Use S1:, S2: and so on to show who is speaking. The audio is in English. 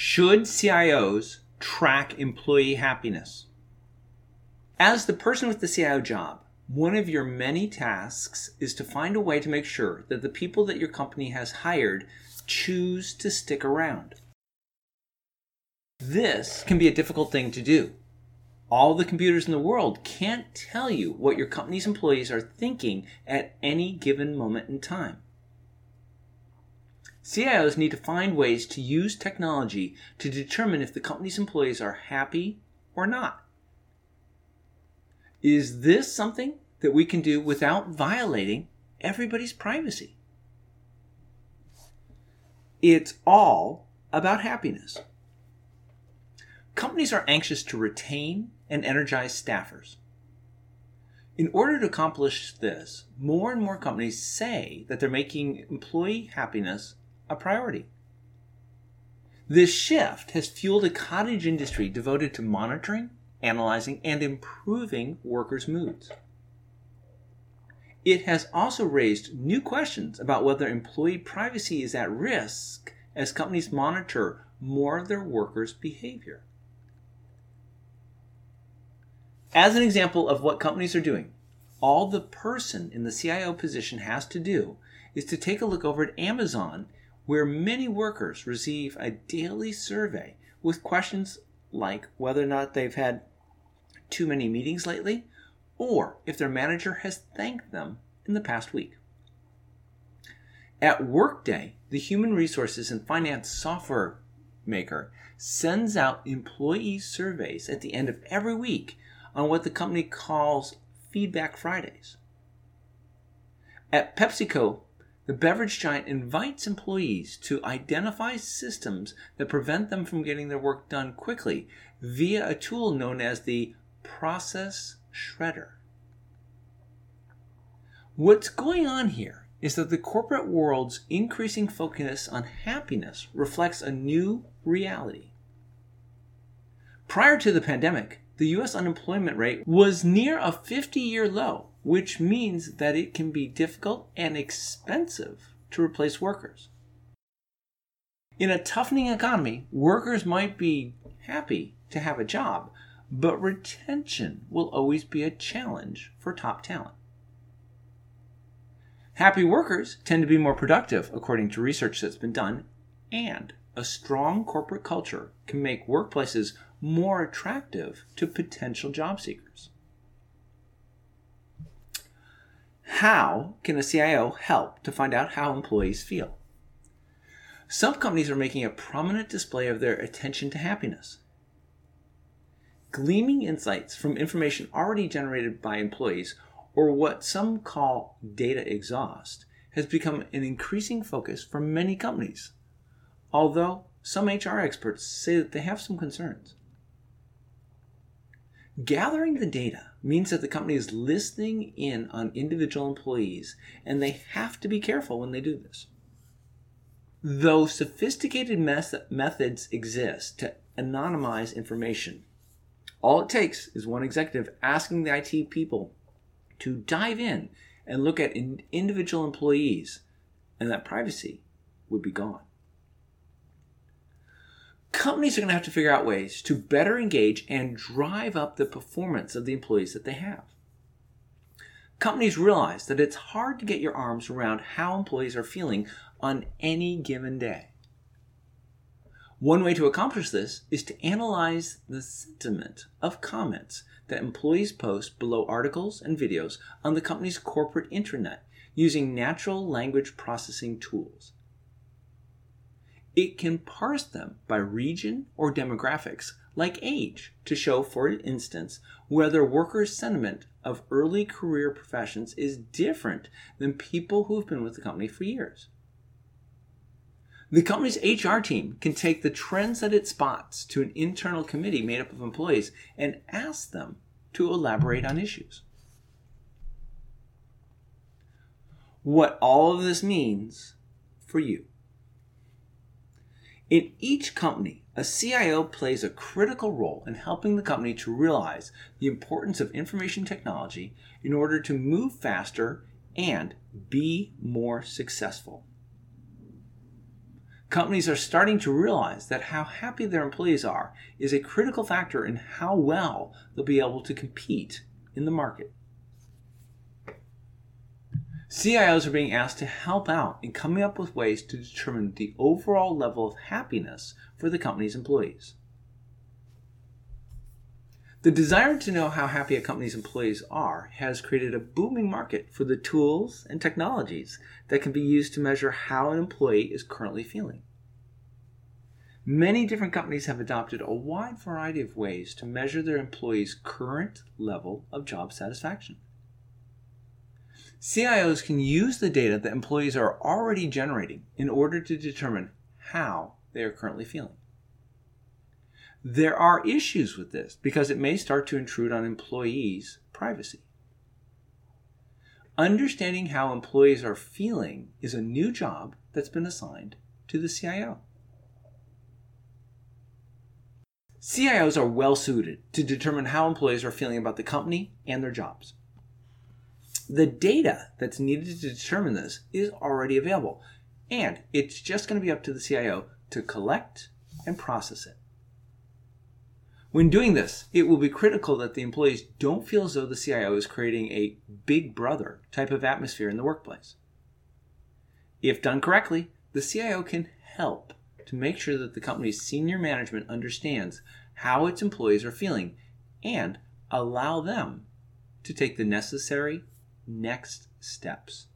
S1: Should CIOs track employee happiness? As the person with the CIO job, one of your many tasks is to find a way to make sure that the people that your company has hired choose to stick around. This can be a difficult thing to do. All the computers in the world can't tell you what your company's employees are thinking at any given moment in time. CIOs need to find ways to use technology to determine if the company's employees are happy or not. Is this something that we can do without violating everybody's privacy? It's all about happiness. Companies are anxious to retain and energize staffers. In order to accomplish this, more and more companies say that they're making employee happiness a priority. This shift has fueled a cottage industry devoted to monitoring, analyzing, and improving workers' moods. It has also raised new questions about whether employee privacy is at risk as companies monitor more of their workers' behavior. As an example of what companies are doing, all the person in the CIO position has to do is to take a look over at Amazon where many workers receive a daily survey with questions like whether or not they've had too many meetings lately or if their manager has thanked them in the past week. At Workday, the human resources and finance software maker sends out employee surveys at the end of every week on what the company calls Feedback Fridays. At PepsiCo, the beverage giant invites employees to identify systems that prevent them from getting their work done quickly via a tool known as the Process Shredder. What's going on here is that the corporate world's increasing focus on happiness reflects a new reality. Prior to the pandemic, the US unemployment rate was near a 50 year low which means that it can be difficult and expensive to replace workers. In a toughening economy, workers might be happy to have a job, but retention will always be a challenge for top talent. Happy workers tend to be more productive, according to research that's been done, and a strong corporate culture can make workplaces more attractive to potential job seekers. How can a CIO help to find out how employees feel? Some companies are making a prominent display of their attention to happiness. Gleaming insights from information already generated by employees, or what some call data exhaust, has become an increasing focus for many companies, although some HR experts say that they have some concerns. Gathering the data means that the company is listening in on individual employees, and they have to be careful when they do this. Though sophisticated methods exist to anonymize information, all it takes is one executive asking the IT people to dive in and look at individual employees, and that privacy would be gone companies are going to have to figure out ways to better engage and drive up the performance of the employees that they have. Companies realize that it's hard to get your arms around how employees are feeling on any given day. One way to accomplish this is to analyze the sentiment of comments that employees post below articles and videos on the company's corporate intranet using natural language processing tools. It can parse them by region or demographics, like age, to show, for instance, whether workers' sentiment of early career professions is different than people who have been with the company for years. The company's HR team can take the trends that it spots to an internal committee made up of employees and ask them to elaborate on issues. What all of this means for you. In each company, a CIO plays a critical role in helping the company to realize the importance of information technology in order to move faster and be more successful. Companies are starting to realize that how happy their employees are is a critical factor in how well they'll be able to compete in the market. CIOs are being asked to help out in coming up with ways to determine the overall level of happiness for the company's employees. The desire to know how happy a company's employees are has created a booming market for the tools and technologies that can be used to measure how an employee is currently feeling. Many different companies have adopted a wide variety of ways to measure their employees' current level of job satisfaction. CIOs can use the data that employees are already generating in order to determine how they are currently feeling. There are issues with this because it may start to intrude on employees' privacy. Understanding how employees are feeling is a new job that's been assigned to the CIO. CIOs are well suited to determine how employees are feeling about the company and their jobs. The data that's needed to determine this is already available, and it's just going to be up to the CIO to collect and process it. When doing this, it will be critical that the employees don't feel as though the CIO is creating a big brother type of atmosphere in the workplace. If done correctly, the CIO can help to make sure that the company's senior management understands how its employees are feeling and allow them to take the necessary next steps.